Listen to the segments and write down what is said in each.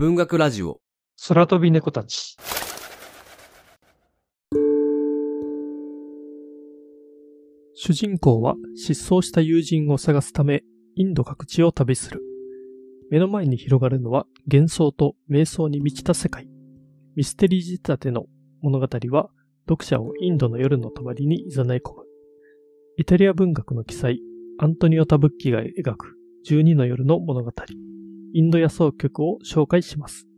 文学ラジオ。空飛び猫たち。主人公は失踪した友人を探すため、インド各地を旅する。目の前に広がるのは幻想と瞑想に満ちた世界。ミステリー仕立ての物語は読者をインドの夜の帳に誘い込む。イタリア文学の記載、アントニオ・タブッキが描く12の夜の物語。インド野草曲を紹介します。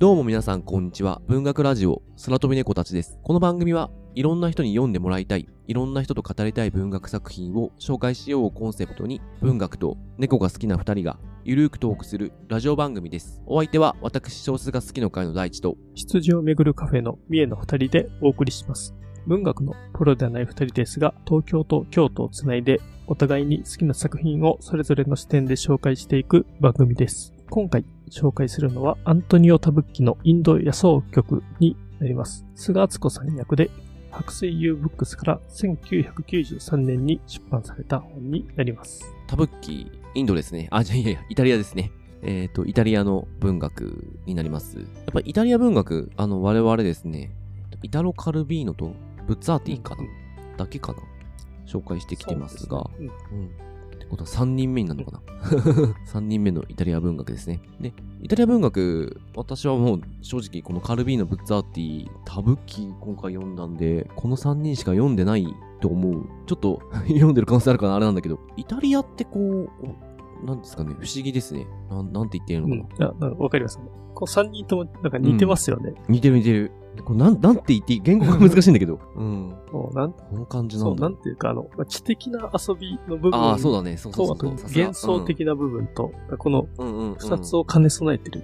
どうも皆さんこんにちは。文学ラジオ、空飛び猫たちです。この番組はいろんな人に読んでもらいたい、いろんな人と語りたい文学作品を紹介しようをコンセプトに、文学と猫が好きな二人がゆるーくトークするラジオ番組です。お相手は私小説が好きの会の大地と、羊をめぐるカフェの三重の二人でお送りします。文学のプロではない二人ですが、東京と京都をつないで、お互いに好きな作品をそれぞれの視点で紹介していく番組です。今回紹介するのはアントニオ・タブッキのインド野草曲になります。菅敦子さん役で白水 U ブックスから1993年に出版された本になります。タブッキ、インドですね。あ、じゃあいやいや、イタリアですね。えっ、ー、と、イタリアの文学になります。やっぱイタリア文学、あの、我々ですね、イタロ・カルビーノとブッツァーティかな、だけかな紹介してきてますが、うすね、うん、うんことは3人目になるのかな ?3 人目のイタリア文学ですね。で、イタリア文学、私はもう正直このカルビーノ・ブッツァーティ、タブキ今回読んだんで、この3人しか読んでないと思う。ちょっと 読んでる可能性あるかなあれなんだけど、イタリアってこう、なんですかね、不思議ですね。なん、なんて言ってるのかな。うん、わかります。こう3人ともなんか似てますよね。うん、似てる似てる。これなん、なんて言っていい？言語が難しいんだけど。うん。そう、なん、この感じなんだ。そう、なんていうか、あの、知的な遊びの部分。ああ、そうだね。そうそうそう幻想的な部分と、うん、この、二つを兼ね備えてる。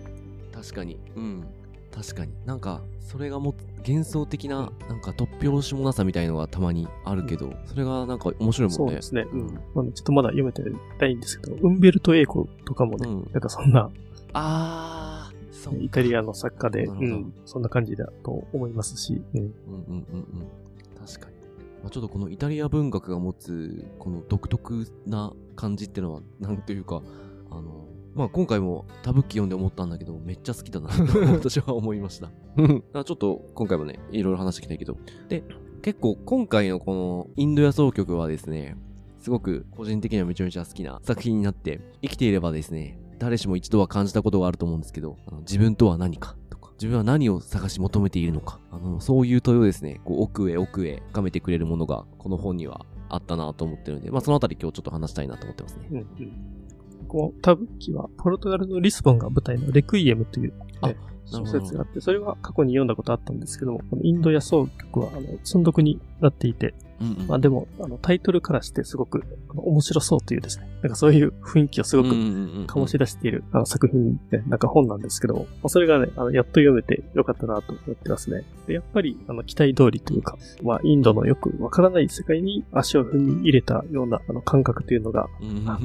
確かに。うん。確かに。なんか、それがも幻想的な、なんか突拍子もなさみたいのがたまにあるけど、それがなんか面白いもんね。そうですね。うん。まあ、ちょっとまだ読めてないんですけど、ウンベルト・エイコとかもね、うん、なんかそんな。ああ。イタリアの作家で、うん、そんな感じだと思いますし。うん、うん、うんうんうん確かに。まあ、ちょっとこのイタリア文学が持つ、この独特な感じっていうのは、なんというか、あの、まあ、今回もタブッキ読んで思ったんだけど、めっちゃ好きだなと 私は思いました。ちょっと今回もね、いろいろ話していきたいけど。で、結構今回のこのインド野草曲はですね、すごく個人的にはめちゃめちゃ好きな作品になって、生きていればですね、誰しも一度は感じたことがあると思うんですけど、あの自分とは何かとか、自分は何を探し求めているのか、あの、そういう問いをですね、こう奥へ奥へ深めてくれるものが、この本にはあったなと思ってるんで、まあそのあたり今日ちょっと話したいなと思ってますね。うんうん。このタブッキは、ポルトガルのリスボンが舞台のレクイエムという、ね、小説があって、それは過去に読んだことあったんですけども、インド野草曲は、あの、積んどくになっていて、うんうん、まあでも、あの、タイトルからしてすごく面白そうというですね、なんかそういう雰囲気をすごく醸し出している、あの作品で、なんか本なんですけども、まあ、それがね、あの、やっと読めてよかったなと思ってますね。でやっぱり、あの、期待通りというか、まあ、インドのよくわからない世界に足を踏み入れたような、あの、感覚というのが、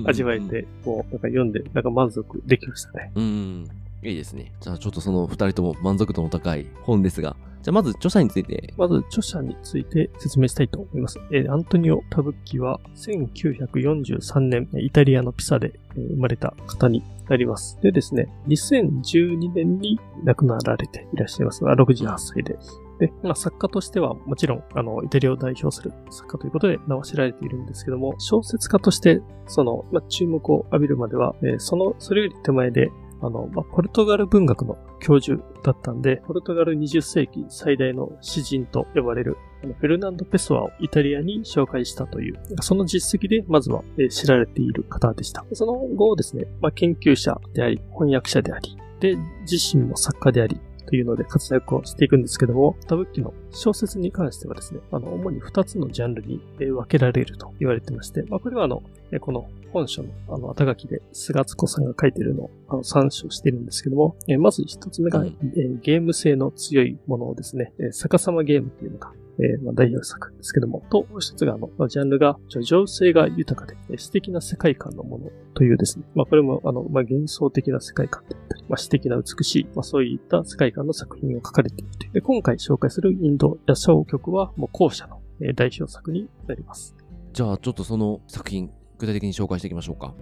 味わえて、こう、なんか読んで、なんか満足できましたね。うんいいですね。じゃあちょっとその二人とも満足度の高い本ですが、じゃあまず著者について。まず著者について説明したいと思います。えー、アントニオ・タブッキは1943年イタリアのピサで生まれた方になります。でですね、2012年に亡くなられていらっしゃいます、68歳で。で、まあ、作家としてはもちろん、あの、イタリアを代表する作家ということで名を知られているんですけども、小説家として、その、まあ、注目を浴びるまでは、えー、その、それより手前で、あの、まあ、ポルトガル文学の教授だったんで、ポルトガル20世紀最大の詩人と呼ばれるフェルナンド・ペソアをイタリアに紹介したという、その実績でまずは知られている方でした。その後ですね、まあ、研究者であり、翻訳者であり、で、自身も作家であり、というので活躍をしていくんですけども、タブッキの小説に関してはですね、あの、主に2つのジャンルに分けられると言われてまして、まあ、これはあの、この本書のあの、後書きで菅津子さんが書いてるのをあの参照してるんですけども、えまず1つ目が、えゲーム性の強いものをですね、え逆さまゲームっていうのがえー、まあ、代表作ですけども、と、もう一つが、あの、ま、ジャンルが、情性が豊かで、素敵な世界観のものというですね、まあ、これも、あの、まあ、幻想的な世界観であったり、まあ、詩的な美しい、まあ、そういった世界観の作品を書かれているで、今回紹介するインド野草曲は、もう後者の、代表作になります。じゃあちょっとその作品、具体的に紹介していきましょうか。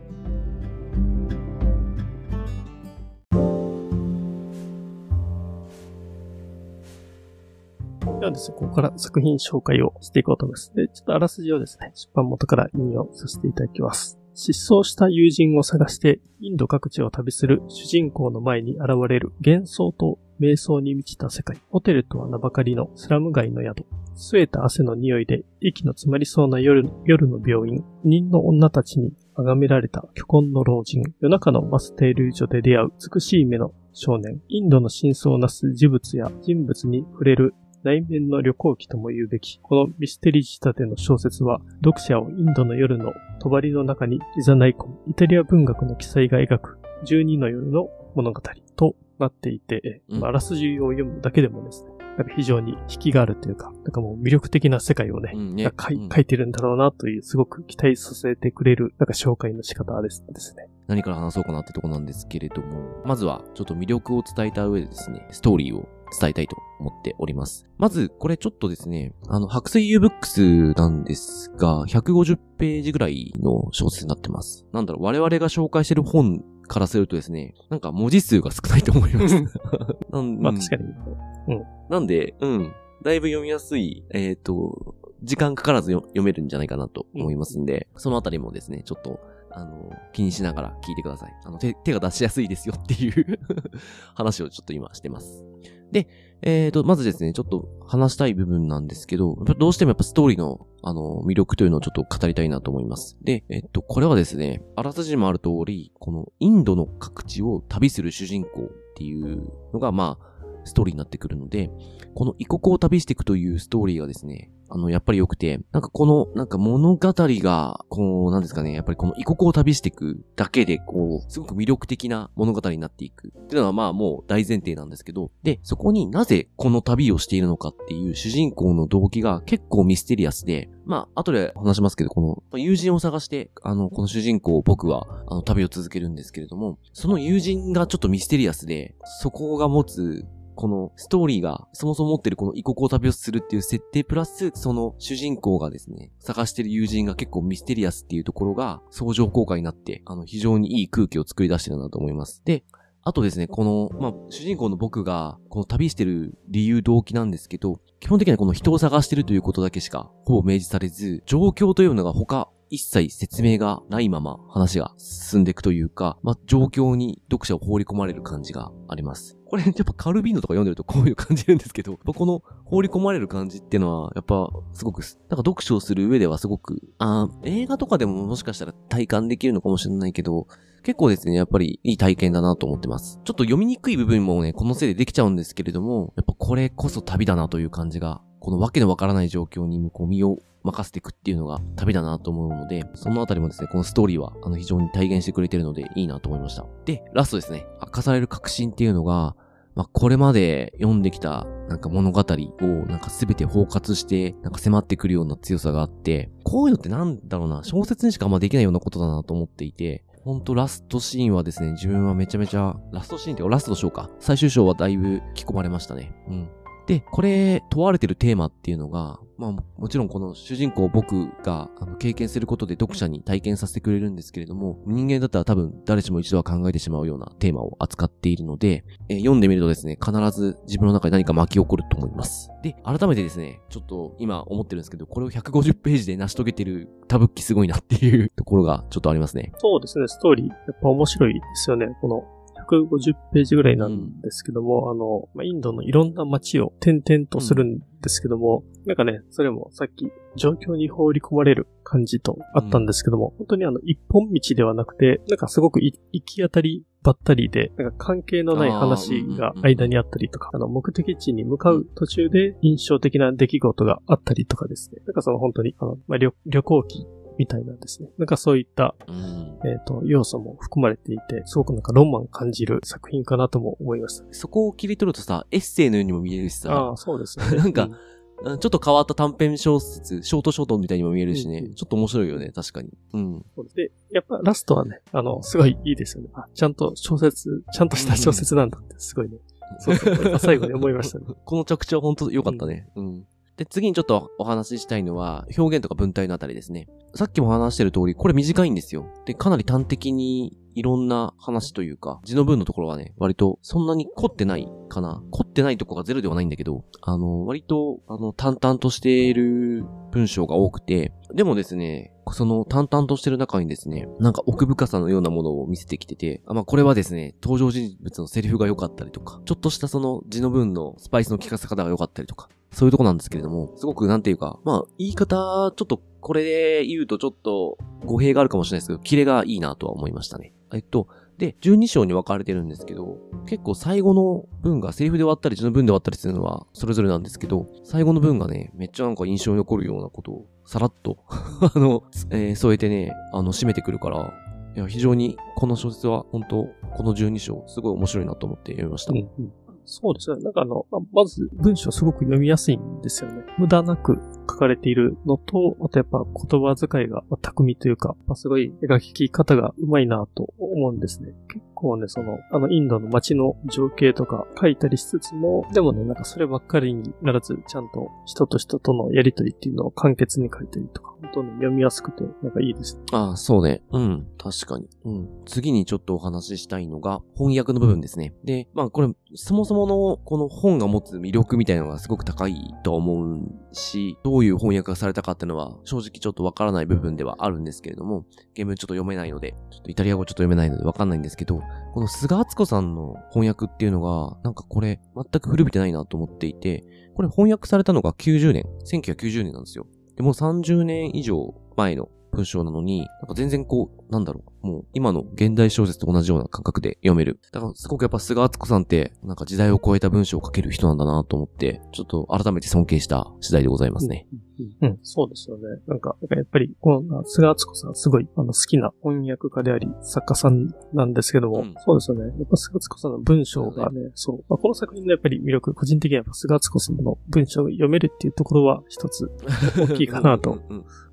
ではですね、ここから作品紹介をしていこうと思います。で、ちょっとあらすじをですね、出版元から引用させていただきます。失踪した友人を探してインド各地を旅する主人公の前に現れる幻想と瞑想に満ちた世界。ホテルとは名ばかりのスラム街の宿。据えた汗の匂いで息の詰まりそうな夜の夜の病院。人の女たちに崇められた巨根の老人。夜中のバス停留所で出会う美しい目の少年。インドの真相をなす事物や人物に触れる内面の旅行記とも言うべき、このミステリー仕立ての小説は、読者をインドの夜の帳の中に誘い込む、イタリア文学の記載が描く、12の夜の物語となっていて、うん。まああらすじを読むだけでもですね、なんか非常に引きがあるというか、なんかもう魅力的な世界をね、うんね。なんか書いうん。書いてるんだろうなという、すごく期待させてくれる、なんか紹介の仕方ですですね。何から話そうかなってとこなんですけれども、まずはちょっと魅力を伝えた上でですね、ストーリーを伝えたいと思っております。まず、これちょっとですね、あの、白水 U ブックスなんですが、150ページぐらいの小説になってます。なんだろう、我々が紹介してる本からするとですね、なんか文字数が少ないと思います。なんまあ確かに。なんで、うん。だいぶ読みやすい、えっ、と、時間かからずよ読めるんじゃないかなと思いますんで、そのあたりもですね、ちょっと、あの、気にしながら聞いてください。あの、手、手が出しやすいですよっていう 話をちょっと今してます。で、えっ、と、まずですね、ちょっと話したい部分なんですけど、どうしてもやっぱストーリーの、あの、魅力というのをちょっと語りたいなと思います。で、えっと、これはですね、あらすじにもある通り、このインドの各地を旅する主人公っていうのが、まあ、ストーリーになってくるので、この異国を旅していくというストーリーがですね、あの、やっぱり良くて、なんかこの、なんか物語が、こう、なんですかね、やっぱりこの異国を旅していくだけで、こう、すごく魅力的な物語になっていく。っていうのはまあもう大前提なんですけど、で、そこになぜこの旅をしているのかっていう主人公の動機が結構ミステリアスで、まあ、後で話しますけど、この、友人を探して、あの、この主人公、僕は、あの、旅を続けるんですけれども、その友人がちょっとミステリアスで、そこが持つ、このストーリーがそもそも持ってるこの異国を旅をするっていう設定プラス、その主人公がですね、探してる友人が結構ミステリアスっていうところが相乗効果になって、あの、非常にいい空気を作り出してるなと思います。で、あとですね、この、まあ、主人公の僕が、この旅してる理由、動機なんですけど、基本的にはこの人を探してるということだけしか、ほぼ明示されず、状況というのが他、一切説明がないまま話が進んでいくというか、まあ、状況に読者を放り込まれる感じがあります。これ、やっぱカルビーノとか読んでるとこういう感じるんですけど、この放り込まれる感じっていうのは、やっぱすごく、なんか読書をする上ではすごく、あー映画とかでももしかしたら体感できるのかもしれないけど、結構ですね、やっぱりいい体験だなと思ってます。ちょっと読みにくい部分もね、このせいでできちゃうんですけれども、やっぱこれこそ旅だなという感じが、このわけのわからない状況にこう身を任せていくっていうのが旅だなと思うので、そのあたりもですね、このストーリーは、あの、非常に体現してくれてるのでいいなと思いました。で、ラストですね、明かされる確信っていうのが、まあ、これまで読んできた、なんか物語を、なんかすべて包括して、なんか迫ってくるような強さがあって、こういうのってなんだろうな、小説にしかあんまできないようなことだなと思っていて、ほんとラストシーンはですね、自分はめちゃめちゃ、ラストシーンってかラストの章か。最終章はだいぶ着込まれましたね。うん。で、これ、問われてるテーマっていうのが、まあ、もちろんこの主人公僕があの経験することで読者に体験させてくれるんですけれども、人間だったら多分誰しも一度は考えてしまうようなテーマを扱っているので、え読んでみるとですね、必ず自分の中で何か巻き起こると思います。で、改めてですね、ちょっと今思ってるんですけど、これを150ページで成し遂げてるタブッキすごいなっていうところがちょっとありますね。そうですね、ストーリー、やっぱ面白いですよね。この150ページぐらいなんですけども、あの、まあ、インドのいろんな街を点々とするんですけども、なんかね、それもさっき状況に放り込まれる感じとあったんですけども、本当にあの一本道ではなくて、なんかすごくい行き当たりばったりで、なんか関係のない話が間にあったりとか、あの目的地に向かう途中で印象的な出来事があったりとかですね。なんかその本当に、あの、まあ、旅旅行記みたいなんですね。なんかそういったうん。えっ、と、要素も含まれていて、すごくなんかロマン感じる作品かなとも思いました。そこを切り取るとさ、エッセイのようにも見えるしさ、ああ、そうですね。なんかうんうんちょっと変わった短編小説、ショートショートみたいにも見えるしね、うんうんちょっと面白いよね、確かに。うん。でやっぱラストはね、あの、すごいいいですよね。あ、ちゃんと小説、ちゃんとした小説なんだって、すごいね。そうそう、最後に思いましたね。この着地は本当良かったね。うん。で、次にちょっとお話ししたいのは、表現とか文体のあたりですね。さっきも話してる通り、これ短いんですよ。で、かなり端的にいろんな話というか、字の文のところはね、割とそんなに凝ってないかな。凝ってないとこがゼロではないんだけど、あの、割と、あの、淡々としている文章が多くて、でもですね、その淡々としてる中にですね、なんか奥深さのようなものを見せてきてて、あまあこれはですね、登場人物のセリフが良かったりとか、ちょっとしたその字の文のスパイスの効かせ方が良かったりとか、そういうとこなんですけれども、すごくなんていうか、まあ言い方、ちょっとこれで言うとちょっと語弊があるかもしれないですけど、キレがいいなとは思いましたね。えっと、で、12章に分かれてるんですけど、結構最後の文がセリフで終わったり、字の文で終わったりするのはそれぞれなんですけど、最後の文がね、めっちゃなんか印象に残るようなことをさらっと あの、えー、添えてね、あの、締めてくるから、いや、非常にこの小説は本当この12章、すごい面白いなと思って読みました。うんうんそうですね。なんかあの、まず文章すごく読みやすいんですよね。無駄なく書かれているのと、あとやっぱ言葉遣いが巧みというか、まあ、すごい描き方がうまいなと思うんですね。結構ね、その、あの、インドの街の情景とか書いたりしつつも、でもね、なんかそればっかりにならず、ちゃんと人と人とのやりとりっていうのを簡潔に書いたりとか、本当に読みやすくて、なんかいいですね。ああ、そうね。うん。確かに。うん。次にちょっとお話ししたいのが、翻訳の部分ですね。で、まあこれ、そもそものこの本が持つ魅力みたいなのがすごく高いと思うし、どうういう翻訳がされたかっていうのは、正直ちょっとわからない部分ではあるんですけれども、原文ちょっと読めないので、ちょっとイタリア語ちょっと読めないのでわかんないんですけど、この菅敦子さんの翻訳っていうのが、なんかこれ、全く古びてないなと思っていて、これ翻訳されたのが90年、1990年なんですよ。でも30年以上前の文章なのに、なんか全然こう、なんだろう、もう今の現代小説と同じような感覚で読める。だからすごくやっぱ菅敦子さんって、なんか時代を超えた文章を書ける人なんだなと思って、ちょっと改めて尊敬した次第でございますね。うんうん、そうですよね。なんか、やっぱり、この菅敦子さんすごいあの好きな翻訳家であり、作家さんなんですけども、うん、そうですよね。やっぱ菅敦子さんの文章がね、そう、まあ、この作品のやっぱり魅力、個人的にはやっぱ菅敦子さんの文章が読めるっていうところは一つ 大きいかなと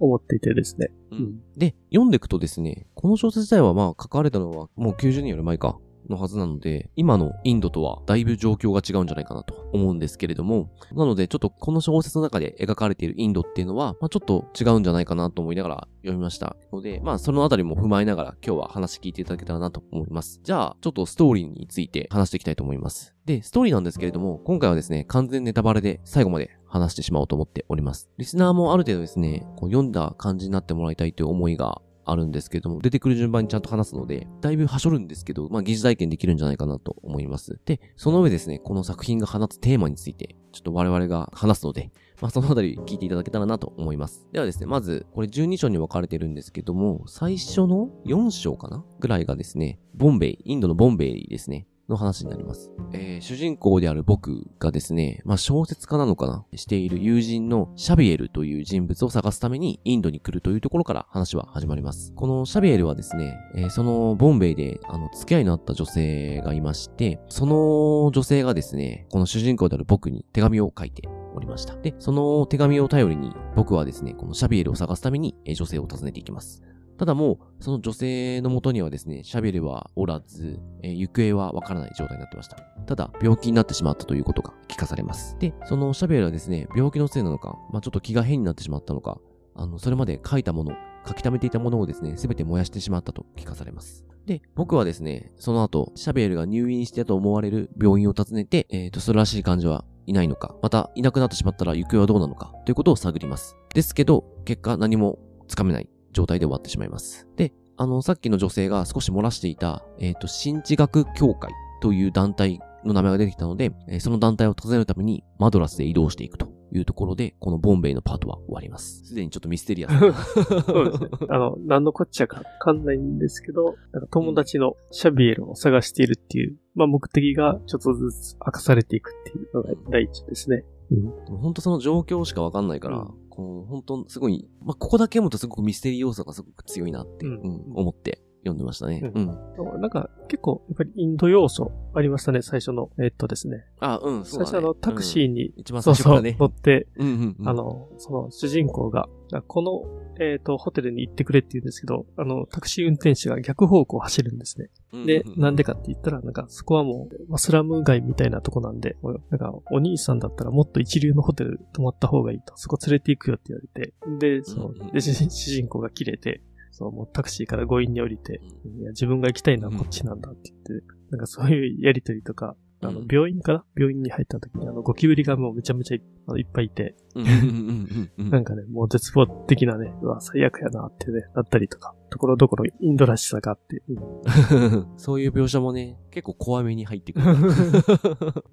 思っていてですね。うん、で、読んでいくとですね、この小説自体はまあ書かれたのはもう90年より前か。のはずなので、今のインドとはだいぶ状況が違うんじゃないかなと思うんですけれども、なのでちょっとこの小説の中で描かれているインドっていうのは、まあ、ちょっと違うんじゃないかなと思いながら読みました。ので、まあそのあたりも踏まえながら今日は話聞いていただけたらなと思います。じゃあ、ちょっとストーリーについて話していきたいと思います。で、ストーリーなんですけれども、今回はですね、完全ネタバレで最後まで話してしまおうと思っております。リスナーもある程度ですね、こう読んだ感じになってもらいたいという思いがあるんですけども、出てくる順番にちゃんと話すので、だいぶはしょるんですけど、まあ、疑似体験できるんじゃないかなと思います。で、その上ですね、この作品が放つテーマについて、ちょっと我々が話すので、まあ、そのあたり聞いていただけたらなと思います。ではですね、まず、これ12章に分かれてるんですけども、最初の4章かなぐらいがですね、ボンベイ、インドのボンベイですね。の話になります。えー、主人公である僕がですね、まあ、小説家なのかな？している友人のシャビエルという人物を探すためにインドに来るというところから話は始まります。このシャビエルはですね、えー、そのボンベイで、あの、付き合いのあった女性がいまして、その女性がですね、この主人公である僕に手紙を書いておりました。で、その手紙を頼りに僕はですね、このシャビエルを探すために女性を訪ねていきます。ただもう、その女性の元にはですね、シャベルはおらず、えー、行方はわからない状態になってました。ただ、病気になってしまったということが聞かされます。で、そのシャベルはですね、病気のせいなのか、まあ、ちょっと気が変になってしまったのか、あの、それまで書いたもの、書き溜めていたものをですね、すべて燃やしてしまったと聞かされます。で、僕はですね、その後、シャベルが入院してたと思われる病院を訪ねて、えっ、ー、と、それらしい患者はいないのか、またいなくなってしまったら行方はどうなのか、ということを探ります。ですけど、結果何もつかめない状態で終わってしまいます。で、あの、さっきの女性が少し漏らしていた、えっ、ー、と、新地学協会という団体の名前が出てきたので、えー、その団体を訪ねるためにマドラスで移動していくというところで、このボンベイのパートは終わります。すでにちょっとミステリアス。そうですね。あの、何のこっちゃかわかんないんですけど、なんか友達のシャビエルを探しているっていう、まあ目的がちょっとずつ明かされていくっていうのが第一ですね。うん。本当その状況しかわかんないから、うんこう、本当すごい、まあ、ここだけ読むとすごくミステリー要素がすごく強いなって、うん、うん、思って読読んでましたね。ううん。なんか結構やっぱりインド要素ありましたね、最初の。えっとですね。あ、うん、そうだ、ね。最初あのタクシーうんに、一番最初からね。乗って、うんうんうん。あ、の、その主人公が、この、えっ、と、ホテルに行ってくれって言うんですけど、あの、タクシー運転手が逆方向を走るんですね。で、なんでかって言ったら、なんか、そこはもう、まあスラム街みたいなとこなんで、なんか、お兄さんだったらもっと一流のホテル泊まった方がいいと、そこ連れて行くよって言われて、で、その主人公が切れて、そう、もうタクシーから強引に降りて、いや、自分が行きたいのはこっちなんだって言って、なんかそういうやりとりとか、あのう、ん。病院かな？病院に入った時に、あの、ゴキブリがもうめちゃめちゃいっぱいいて、うんうんうんうんうんなんかね、もう絶望的なね、うわ、最悪やなってね、なったりとか、ところどころインドらしさがあって、うん そういう描写もね、結構怖めに入ってくる。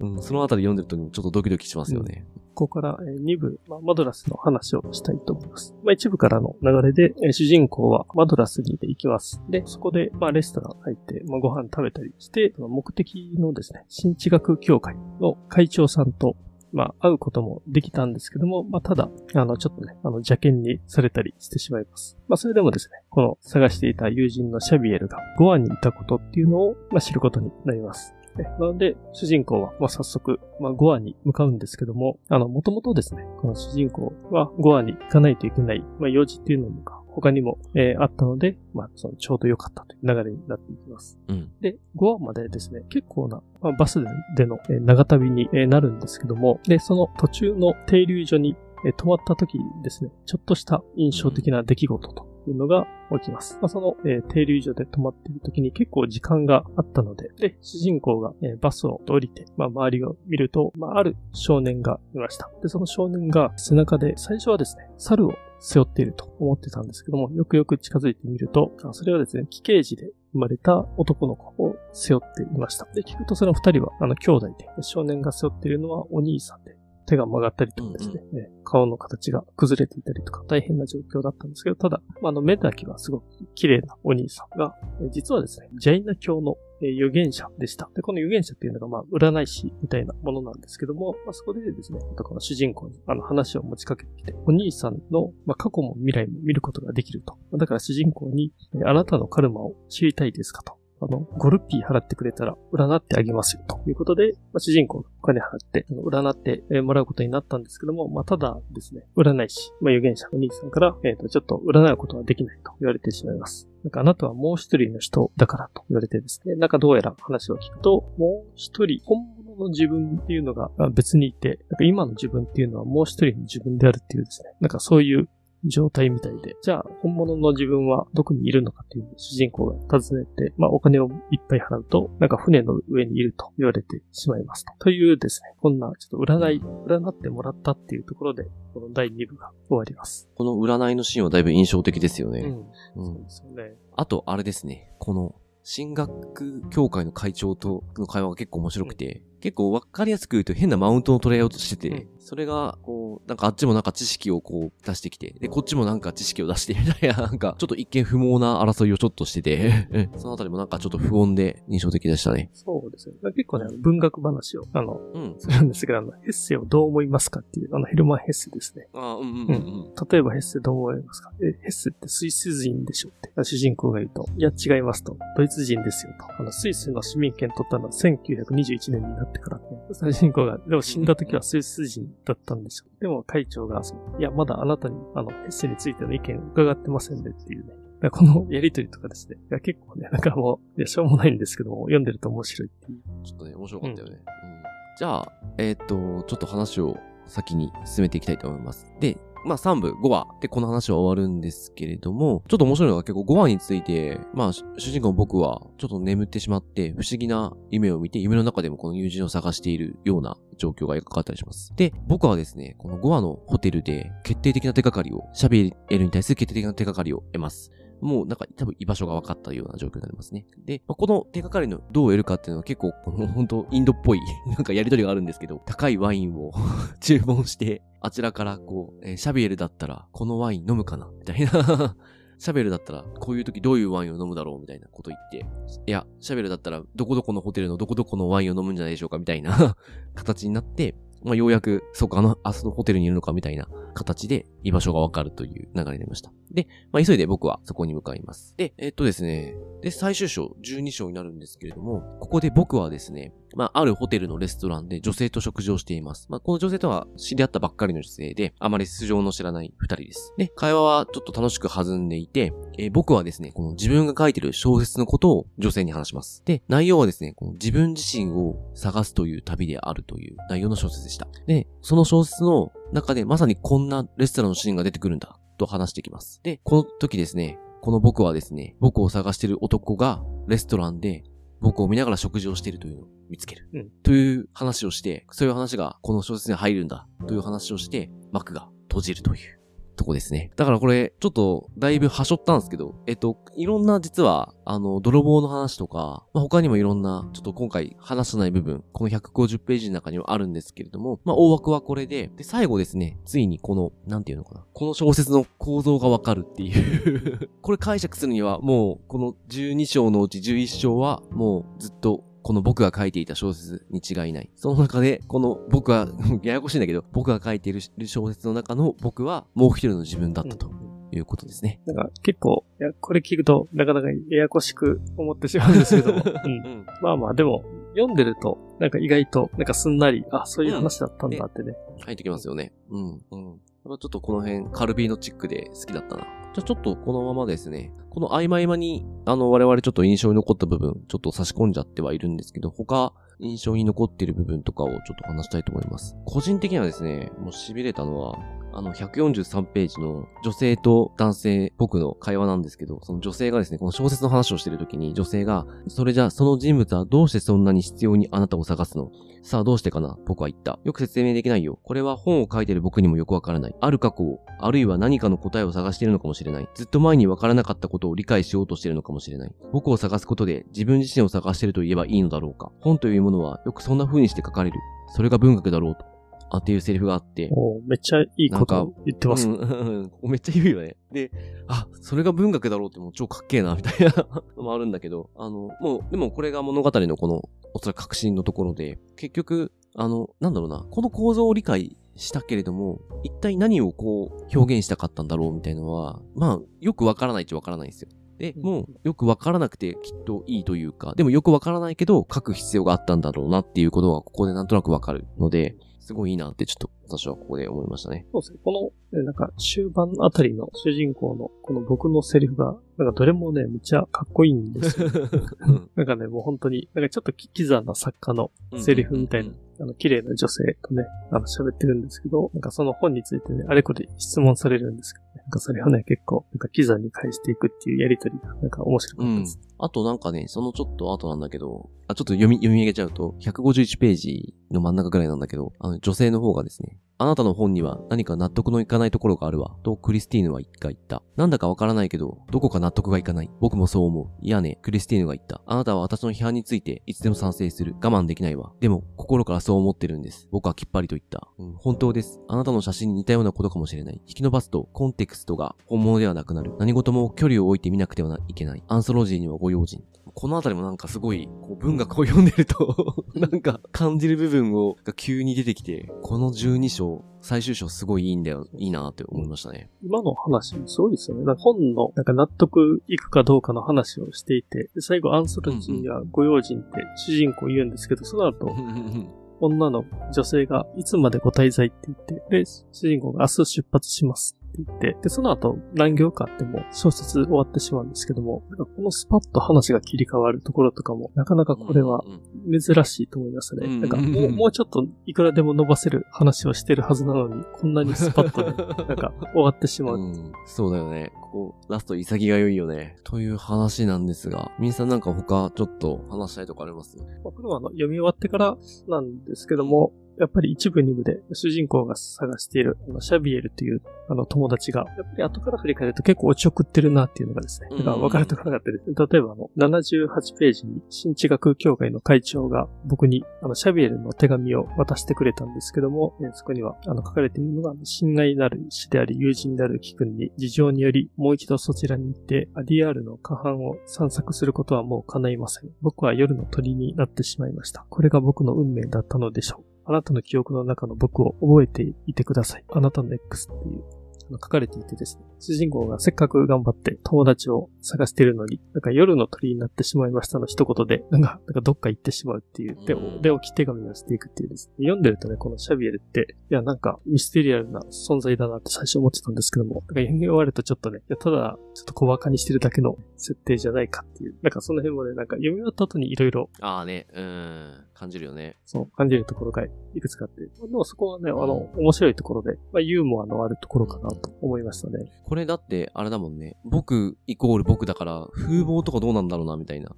うん、そのあたり読んでるとちょっとドキドキしますよね。ここから2部、まあ、マドラスの話をしたいと思います。まあ、一部からの流れで、えー主人公はマドラスに行きます。で、そこで、まあ、レストラン入って、まあ、ご飯食べたりして、まあ目的のですね、新地学協会の会長さんと、まあ、会うこともできたんですけども、まあ、ただ、あの、ちょっとね、あの、邪険にされたりしてしまいます。まあ、それでもですね、この探していた友人のシャビエルがゴアにいたことっていうのを、まあ、知ることになります。なので、主人公は、まあ、早速、まあ、ゴアに向かうんですけども、あの、もともとですね、この主人公はゴアに行かないといけない、まあ、用事っていうのが他にも、えーあったので、まあ、そのちょうど良かったという流れになっていきます。うん。で、ゴアまでですね、結構な、まあ、バスでの、えー長旅に、えーなるんですけども、で、その途中の停留所に、えー止まった時にですね、ちょっとした印象的な出来事というのが起きます。まあ、その、えー停留所で止まっている時に結構時間があったので、で、主人公が、えーバスを降りて、まあ、周りを見ると、まあ、ある少年がいました。で、その少年が背中で、最初はですね、猿を背負っていると思ってたんですけども、よくよく近づいてみると、あそれはですね、奇形児で生まれた男の子を背負っていました。で、聞くとその二人は、あの、兄弟で、少年が背負っているのはお兄さんで、手が曲がったりとかですね、え顔の形が崩れていたりとか大変な状況だったんですけど、ただ、まああの目だけはすごく綺麗なお兄さんが、え実はですね、ジャイナ教のえー預言者でした。で、この預言者っていうのが、まあ、占い師みたいなものなんですけども、まあ、そこでですね、またこの主人公にあの話を持ちかけてきて、お兄さんの、まあ、過去も未来も見ることができると。だから主人公に、えあなたのカルマを知りたいですかと。あの、5ルピー払ってくれたら占ってあげますよということで、まあ、主人公がお金払って、あの占ってもらうことになったんですけども、まあ、ただですね、占い師、まあ、預言者お兄さんから、えっ、と、ちょっと占うことはできないと言われてしまいます。なんかあなたはもう一人の人だからと言われてですね、なんかどうやら話を聞くと、もう一人、本物の自分っていうのが別にいて、なんか今の自分っていうのはもう一人の自分であるっていうですね、なんかそういう状態みたいで、じゃあ本物の自分はどこにいるのかっていうのを主人公が尋ねて、まあお金をいっぱい払うと、なんか船の上にいると言われてしまいますと。というですね、こんなちょっと占い、占ってもらったっていうところで、この第2部が終わります。この占いのシーンはだいぶ印象的ですよね。うん。うんそうですよね。あと、あれですね。この、進学協会の会長との会話が結構面白くて、結構わかりやすく言うと変なマウントを取れようとしてて、それが、こう、なんかあっちもなんか知識をこう出してきて、で、こっちもなんか知識を出してみたいな、なんかちょっと一見不毛な争いをちょっとしてて、そのあたりもなんかちょっと不穏で印象的でしたね。そうですね。結構ね、文学話を、あの、うん。するんですけど、あの、ヘッセをどう思いますかっていう、あの、ヘルマン・ヘッセですね。あうんうんうんうん。例えばヘッセどう思いますか？え、ヘッセってスイス人でしょって、主人公が言うと、いや、違いますと。ドイツ人ですよと。あの、スイスの市民権取ったのは1921年になってからね。主人公が、でも死んだ時はスイス人だったんでしょ。でも会長が、そのいや、まだあなたに、あの、ヘッセについての意見伺ってませんねっていうね。この やりとりとかですね。いや結構ね、なんかもう、いや、しょうもないんですけども、読んでると面白いっていう。ちょっとね、面白かったよね。うんじゃあ、えーっと、ちょっと話を先に進めていきたいと思います。で、まあ3部、5話でこの話は終わるんですけれども、ちょっと面白いのが結構5話について、まあ主人公の僕はちょっと眠ってしまって不思議な夢を見て、夢の中でもこの友人を探しているような状況が描かれたりします。で、僕はですね、この5話のホテルで決定的な手がかりを、シャビエルに対する決定的な手がかりを得ます。もうなんか多分居場所が分かったような状況になりますね。で、まあこの手がかりのどう得るかっていうのは結構、この本当インドっぽい なんかやりとりがあるんですけど、高いワインを 注文して、あちらからこう、えーシャビエルだったらこのワイン飲むかな？みたいな。シャベルだったら、こういう時どういうワインを飲むだろう？みたいなこと言って、いや、シャベルだったら、どこどこのホテルのどこどこのワインを飲むんじゃないでしょうか？みたいな形になって、まあ、ようやく、そうか、あの、あそのホテルにいるのか？みたいな形で居場所がわかるという流れになりました。で、まあ、急いで僕はそこに向かいます。で、えっとですね、で、最終章、12章になるんですけれども、ここで僕はですね、まあ、あるホテルのレストランで女性と食事をしています。まあ、この女性とは知り合ったばっかりの女性で、あまり素性の知らない二人です。で、会話はちょっと楽しく弾んでいて、えー僕はですね、この自分が書いてる小説のことを女性に話します。で、内容はですね、この自分自身を探すという旅であるという内容の小説でした。で、その小説の中でまさにこんなレストランのシーンが出てくるんだ、と話してきます。で、この時ですね、この僕はですね、僕を探してる男がレストランで僕を見ながら食事をしているというのを見つける。うんという話をして、そういう話がこの小説に入るんだという話をして、幕が閉じるというとこですね。だからこれ、ちょっとだいぶはしょったんですけど、えっと、いろんな実は、あの、泥棒の話とか、まあ、他にもいろんな、ちょっと今回話さない部分、この150ページの中にはあるんですけれども、まあ、大枠はこれで、で、最後ですね、ついにこの、なんていうのかな、この小説の構造がわかるっていう、これ解釈するには、もう、この12章のうち11章は、もうずっと、この僕が書いていた小説に違いない。その中で、この僕は、ややこしいんだけど、僕が書いている小説の中の僕は、もう一人の自分だったということですね。なんか結構、いや、これ聞くとなかなかややこしく思ってしまうんですけども。うんうん。まあまあ、でも、読んでると、なんか意外と、なんかすんなり、あ、そういう話だったんだってね。入ってきますよね。うん。うん。ちょっとこの辺、カルビーノチックで好きだったな。じゃあちょっとこのままですね、この合間合間に、あの、我々ちょっと印象に残った部分、ちょっと差し込んじゃってはいるんですけど、他、印象に残っている部分とかをちょっと話したいと思います。個人的にはですね、もう痺れたのは、あの、143ページの女性と男性、僕の会話なんですけど、その女性がですね、この小説の話をしている時に、女性が、それじゃあ、その人物はどうしてそんなに必要にあなたを探すの？さあどうしてかな？僕は言った。よく説明できないよ。これは本を書いてる僕にもよくわからない。ある過去を、あるいは何かの答えを探しているのかもしれない。ずっと前にわからなかったことを理解しようとしているのかもしれない。僕を探すことで自分自身を探してると言えばいいのだろうか。本というものはよくそんな風にして書かれる。それが文学だろうと。あっていうセリフがあって。おーめっちゃいいことを言ってます。うん めっちゃ言うよね。で、あ、それが文学だろうってもう超かっけえな、みたいな のもあるんだけど、あの、もう、でもこれが物語のこの、おそらく革新のところで、結局、あの、なんだろうな、この構造を理解したけれども、一体何をこう、表現したかったんだろうみたいなのは、まあ、よくわからないっちゃわからないんですよ。で、うんもう、よくわからなくてきっといいというか、でもよくわからないけど、書く必要があったんだろうなっていうことがここでなんとなくわかるので、すごいいいなってちょっと私はここで思いましたね。そうですね。この、えなんか終盤あたりの主人公のこの僕のセリフが、なんかどれもね、めっちゃかっこいいんですよ。う んなんかね、もう本当に、なんかちょっとキキザな作家のセリフみたいな、あの、綺麗な女性とね、あの、喋ってるんですけど、なんかその本についてね、あれこれ質問されるんですけなんかそれをね、結構、なんかキザに返していくっていうやりとりが、なんか面白かったです。うんあとなんかね、そのちょっと後なんだけど、あ、ちょっと読み、読み上げちゃうと、151ページの真ん中ぐらいなんだけど、あの、女性の方がですね、あなたの本には何か納得のいかないところがあるわ、とクリスティーヌは一回言った。なんだかわからないけど、どこか納得がいかない。僕もそう思う。いやね、クリスティーヌが言った。あなたは私の批判についていつでも賛成する。我慢できないわ。でも、心からそう思ってるんです。僕はきっぱりと言った。うん、本当です。あなたの写真に似たようなことかもしれない。引き伸ばすと、コンテクストが本物ではなくなる。何事も距離を置いて見なくてはいけない。アンソロジーにはご用心。このあたりもなんかすごい、こう文学を読んでると、なんか感じる部分を、が急に出てきて、この12章、最終章すごいいいんだよ、いいなって思いましたね。今の話、すごいですよね。なんか本の、なんか納得いくかどうかの話をしていて、で最後アンソロジーにはご用心って主人公言うんですけど、その後、女の女性がいつまでご滞在って言って、で、主人公が明日出発しますって言って、で、その後何行かあっても小説終わってしまうんですけども、なんかこのスパッと話が切り替わるところとかも、なかなかこれは珍しいと思いますね。うんなんかもう、もうちょっといくらでも伸ばせる話をしてるはずなのに、こんなにスパッとね、なんか終わってしまう。うん、そうだよね。ここ、ラスト潔が良いよね。という話なんですが、みんさんなんか他ちょっと話したいとかあります？まあこれはあの読み終わってからなんですけども、やっぱり一部二部で主人公が探しているあのシャビエルというあの友達が、やっぱり後から振り返ると結構おちょくってるなっていうのがですね、うんなんか分かるところがあってですね、例えばあの78ページに新地学協会の会長が僕にあのシャビエルの手紙を渡してくれたんですけども、えーそこにはあの書かれているのが、親愛なる医師であり友人であるキ君に事情によりもう一度そちらに行ってアディアールの下半を散策することはもう叶いません。僕は夜の鳥になってしまいました。これが僕の運命だったのでしょう。あなたの記憶の中の僕を覚えていてください。あなたの X っていう書かれていてですね、主人公がせっかく頑張って友達を探してるのに、なんか夜の鳥になってしまいましたの一言で、なんか、なんかどっか行ってしまうっていう、で、で、置き手紙をしていくっていうですね、読んでるとね、このシャビエルって、いや、なんかミステリアルな存在だなって最初思ってたんですけども、なんか読み終わるとちょっとね、いや、ただ、ちょっと小馬鹿にしてるだけの設定じゃないかっていう、なんかその辺もね、なんか読み終わった後に色々。ああね、うん、感じるよね。そう、感じるところがいくつかあって、でもそこはね、あの、面白いところで、まあ、ユーモアのあるところかなと思いましたね。これだって、あれだもんね、僕イコール僕だから、風貌とかどうなんだろうな、みたいな。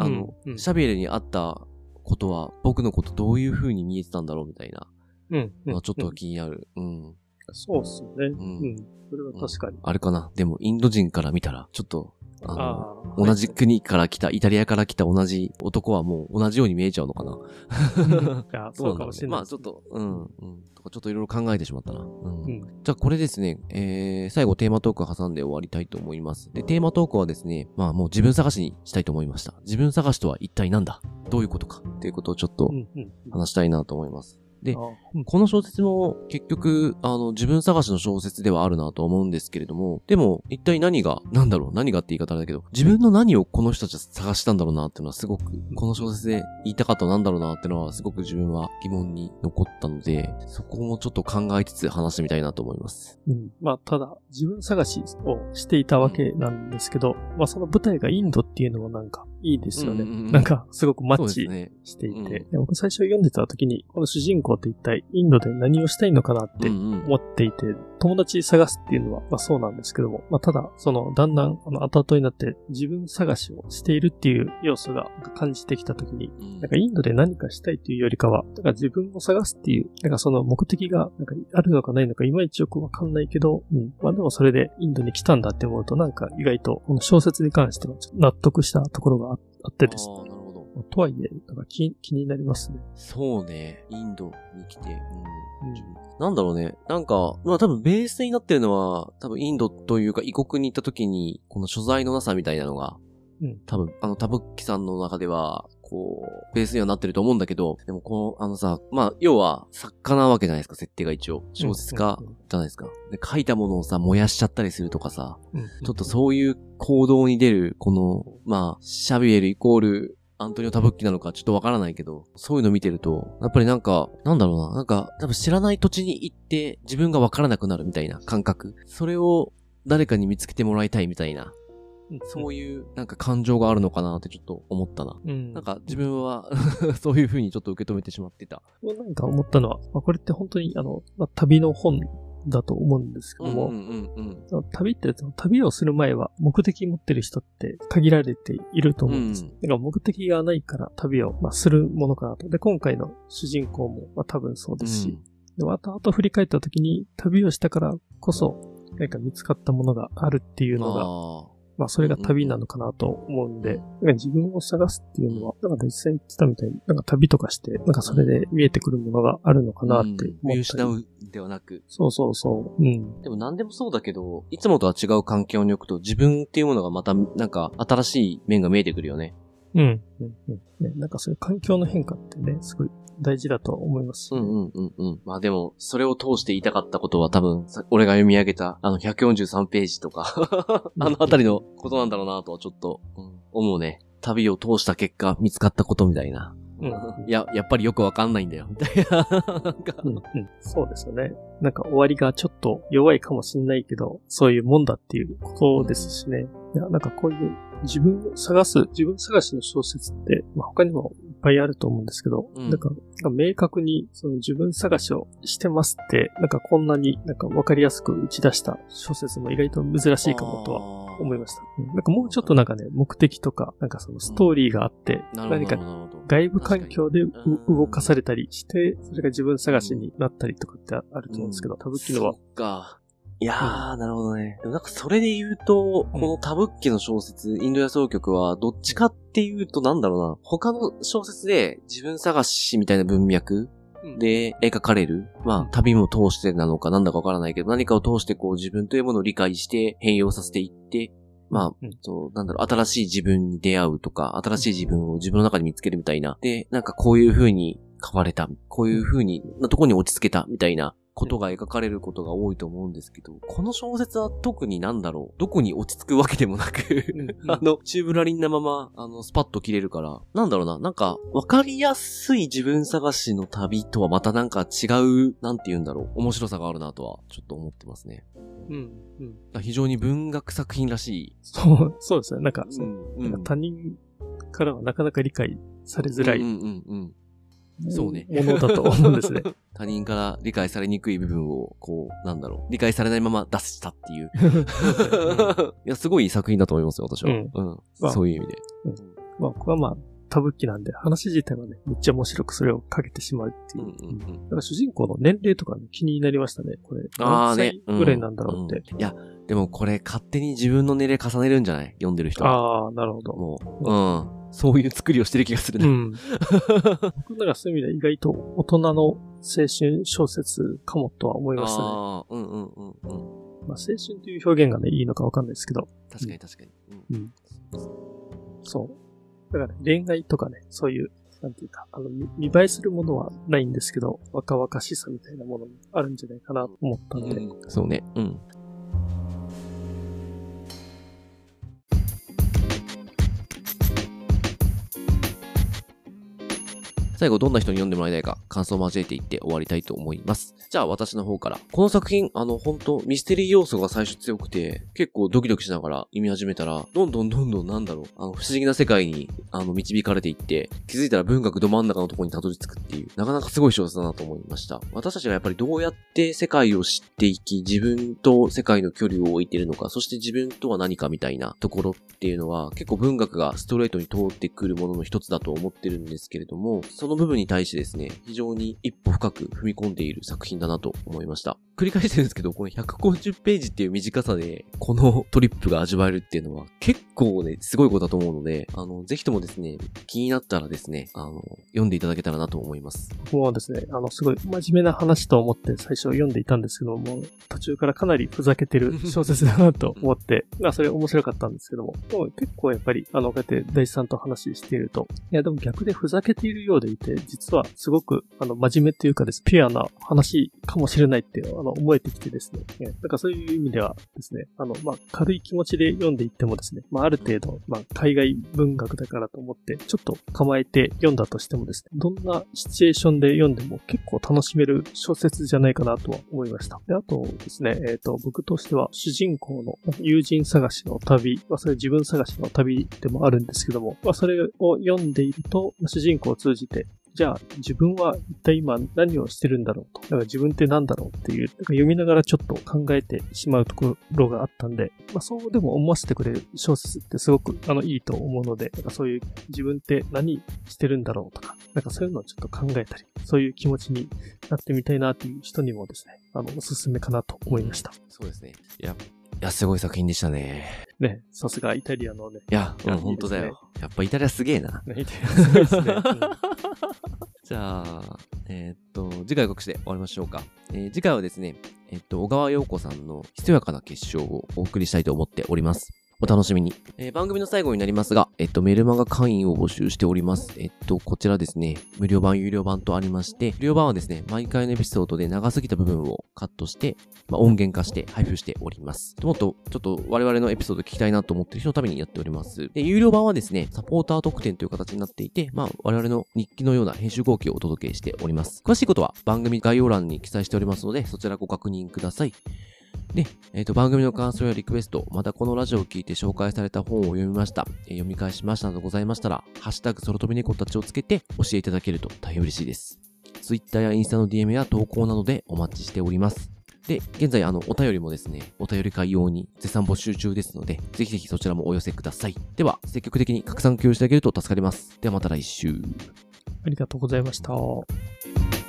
あの、うんうん、シャビエルに会ったことは、僕のことどういう風に見えてたんだろう、みたいな。うん。まあちょっと気になる。うん。そうっすよね。うん。うん。それは確かに、あれかな。でも、インド人から見たら、ちょっと、あの、同じ国から来た、イタリアから来た同じ男はもう同じように見えちゃうのかな。いや、そうかもしれない。まあちょっと、うん、うん。とかちょっといろいろ考えてしまったな。うん。うん、じゃあこれですね、えー、最後テーマトーク挟んで終わりたいと思います。で、テーマトークはですね、まあもう自分探しにしたいと思いました。自分探しとは一体何だ？どういうことかっていうことをちょっと話したいなと思います。で、この小説も結局、あの、自分探しの小説ではあるなと思うんですけれども、でも、一体何が、なんだろう、何がって言い方だけど、自分の何をこの人たちは探したんだろうなっていうのはすごく、この小説で言いたかったなんだろうなっていうのはすごく自分は疑問に残ったので、そこもちょっと考えつつ話してみたいなと思います。うん。まあ、ただ、自分探しをしていたわけなんですけど、うん、まあ、その舞台がインドっていうのはなんか、いいですよね。うんうんうん、なんか、すごくマッチしていて、ねうん、僕最初読んでた時に、この主人公って一体インドで何をしたいのかなって思っていて、うんうん、友達探すっていうのは、まあそうなんですけども、まあただ、その、だんだん、あの、後々になって自分探しをしているっていう要素が感じてきた時に、うん、なんかインドで何かしたいというよりかは、なんか自分を探すっていう、なんかその目的が、なんかあるのかないのか、いまいちよくわかんないけど、うん。まあでもそれでインドに来たんだって思うと、なんか意外と、この小説に関しては納得したところがあって、あってですね。なるほど。とはいえ、なんか気気になりますね。そうね。インドに来て。うん。うん、なんだろうね。なんか、まあ多分ベースになってるのは、多分インドというか異国に行った時に、この所在のなさみたいなのが、うん、多分、あの、タブッキさんの中では、こう、ベースにはなってると思うんだけど、でもこの、あのさ、まあ、要は、作家なわけじゃないですか、設定が一応。小説家じゃないですか。で、書いたものをさ、燃やしちゃったりするとかさ、ちょっとそういう行動に出る、この、まあ、シャビエルイコール、アントニオ・タブッキなのかちょっとわからないけど、そういうの見てると、やっぱりなんか、なんだろうな、なんか、多分知らない土地に行って自分がわからなくなるみたいな感覚。それを誰かに見つけてもらいたいみたいな。そういうなんか感情があるのかなってちょっと思ったな。うん、なんか自分は そういう風にちょっと受け止めてしまってた。なんか思ったのは、まあ、これって本当にあの、まあ、旅の本だと思うんですけども、うんうんうん、旅って旅をする前は目的持ってる人って限られていると思うんです。うん、だから目的がないから旅を、まあ、するものかなと。で、今回の主人公も、まあ、多分そうですし、うん、でも後々振り返った時に旅をしたからこそ何か見つかったものがあるっていうのが、まあそれが旅なのかなと思うんで、うん、自分を探すっていうのは、なんか実際言ってたみたいに、なんか旅とかして、なんかそれで見えてくるものがあるのかなってうん、見失うではなく。そうそうそう。うん。でも何でもそうだけど、いつもとは違う環境に置くと自分っていうものがまた、なんか新しい面が見えてくるよね。うん。うん。うん。ね、なんかそういう環境の変化ってね、すごい大事だと思います。うんうんうんうん。まあでも、それを通して言いたかったことは多分、俺が読み上げた、あの143ページとかあのあたりのことなんだろうなとはちょっと、うん、思うね。旅を通した結果見つかったことみたいな。うん、いや、やっぱりよくわかんないんだよ、みたいな。うんうん、そうですよね。なんか終わりがちょっと弱いかもしんないけど、そういうもんだっていうことですしね。いや、なんかこういう自分を探す、自分探しの小説って、まあ、他にもぱいあると思うんですけど、うん、なんか、明確にその自分探しをしてますって、なんかこんなになんかわかりやすく打ち出した小説も意外と珍しいかもとは思いました。なんかもうちょっとなんかね、目的とか、なんかそのストーリーがあって、うん、何か外部環境で動かされたりして、それが自分探しになったりとかってあると思うんですけど、多分昨日は。そっか。いやー、うん、なるほどね。でもなんかそれで言うと、このタブッキの小説、インド野草曲は、どっちかっていうとなんだろうな、他の小説で自分探しみたいな文脈で描かれる、まあ、旅も通してなのかなんだかわからないけど、何かを通してこう自分というものを理解して変容させていって、まあ、うん、そう、なんだろう、新しい自分に出会うとか、新しい自分を自分の中に見つけるみたいな。で、なんかこういう風に変われた、こういう風に、なとこに落ち着けた、みたいなことが描かれることが多いと思うんですけど、この小説は特になんだろう、どこに落ち着くわけでもなく あの、チューブラリンなまま、あの、スパッと切れるから、なんだろうな、なんか、わかりやすい自分探しの旅とはまたなんか違う、なんて言うんだろう、面白さがあるなとは、ちょっと思ってますね。うん、うん。非常に文学作品らしい。そう、そうですね。なんか、うんうん、なんか他人からはなかなか理解されづらい。そうね。ものだと思うんですね。他人から理解されにくい部分を、こう、なんだろう、理解されないまま出したっていう。いや、すごい作品だと思いますよ、私は。うん。うんまあ、そういう意味で。うん、まあ、これはまあ、タブッキなんで、話自体はね、めっちゃ面白くそれをかけてしまうっていう。うんうんうん、だから主人公の年齢とか、ね、気になりましたね、これ。ああね。ぐらいなんだろうって、うんうん。いや、でもこれ勝手に自分の年齢重ねるんじゃない？読んでる人は。ああ、なるほど。もう、うん。そういう作りをしてる気がするね。うん。僕ならそういう意味で意外と大人の青春小説かもとは思いましたね。ああ、うんうんうんうん。まあ青春という表現がね、いいのかわかんないですけど。確かに確かに。うん。うん、そう。だから、恋愛とかね、そういう、なんていうか、あの、見栄えするものはないんですけど、若々しさみたいなものもあるんじゃないかなと思ったんで。うん、そうね。うん。最後どんな人に読んでもらいたいか感想を交えていって終わりたいと思います。じゃあ私の方から。この作品、あの本当ミステリー要素が最初強くて、結構ドキドキしながら読み始めたら、どんどんどんどんなんだろう、あの不思議な世界にあの導かれていって、気づいたら文学ど真ん中のところにたどり着くっていう、なかなかすごい小説だなと思いました。私たちがやっぱりどうやって世界を知っていき、自分と世界の距離を置いているのか、そして自分とは何かみたいなところっていうのは、結構文学がストレートに通ってくるものの一つだと思ってるんですけれども、その部分に対してですね、非常に一歩深く踏み込んでいる作品だなと思いました。繰り返してるんですけど、この150ページっていう短さで、このトリップが味わえるっていうのは結構ね、すごいことだと思うので、あの、ぜひともですね、気になったらですね、あの、読んでいただけたらなと思います。ここはですね、あの、すごい真面目な話と思って最初読んでいたんですけども、途中からかなりふざけてる 小説だなと思って、まあ、それ面白かったんですけども、も結構やっぱり、あの、こうやって大地さんと話していると、いや、でも逆でふざけているようでいて、実はすごく、あの、真面目というかです、ピュアな話かもしれないって、あの、思えてきてですね、だかそういう意味ではですね、あの、まあ、軽い気持ちで読んでいってもですね、まあ、ある程度、まあ、海外文学だからと思って、ちょっと構えて読んだとしてもですね、どんなシチュエーションで読んでも結構楽しめる小説じゃないかなとは思いました。で、あとですね、えっ、ー、と、僕としては主人公の友人探しの旅、まあ、それ自分探しの旅でもあるんですけども、まあ、それを読んでいると、主人公を通じて、じゃあ自分は一体今何をしてるんだろうと。だから自分って何だろうっていう、読みながらちょっと考えてしまうところがあったんで、まあそうでも思わせてくれる小説ってすごくあのいいと思うので、なんかそういう自分って何してるんだろうとか、なんかそういうのをちょっと考えたり、そういう気持ちになってみたいなっていう人にもですね、あの、おすすめかなと思いました。そうですね。いや、いや、すごい作品でしたね。ね、さすがイタリアのね。いや、うん、本当だよ。やっぱイタリアすげえな。イタリアすごいですね。じゃあ、えー、っと、次回告知で終わりましょうか。えー、次回はですね、えー、っと、小川陽子さんのひそやかな結晶をお送りしたいと思っております。お楽しみに。えー、番組の最後になりますが、えっと、メルマガ会員を募集しております。えっと、こちらですね、無料版、有料版とありまして、無料版はですね、毎回のエピソードで長すぎた部分をカットして、まあ、音源化して配布しております。もっと、ちょっと我々のエピソード聞きたいなと思ってる人のためにやっております。で、有料版はですね、サポーター特典という形になっていて、まあ、我々の日記のような編集後期をお届けしております。詳しいことは番組概要欄に記載しておりますので、そちらご確認ください。で、えっ、ー、と、番組の感想やリクエスト、またこのラジオを聞いて紹介された本を読みました、えー、読み返しましたなどございましたら、ハッシュタグソロ飛び猫たちをつけて教えていただけると大変嬉しいです。Twitter やインスタの DM や投稿などでお待ちしております。で、現在、あの、お便りもですね、お便り会用に絶賛募集中ですので、ぜひぜひそちらもお寄せください。では、積極的に拡散共有してあげると助かります。ではまた来週。ありがとうございました。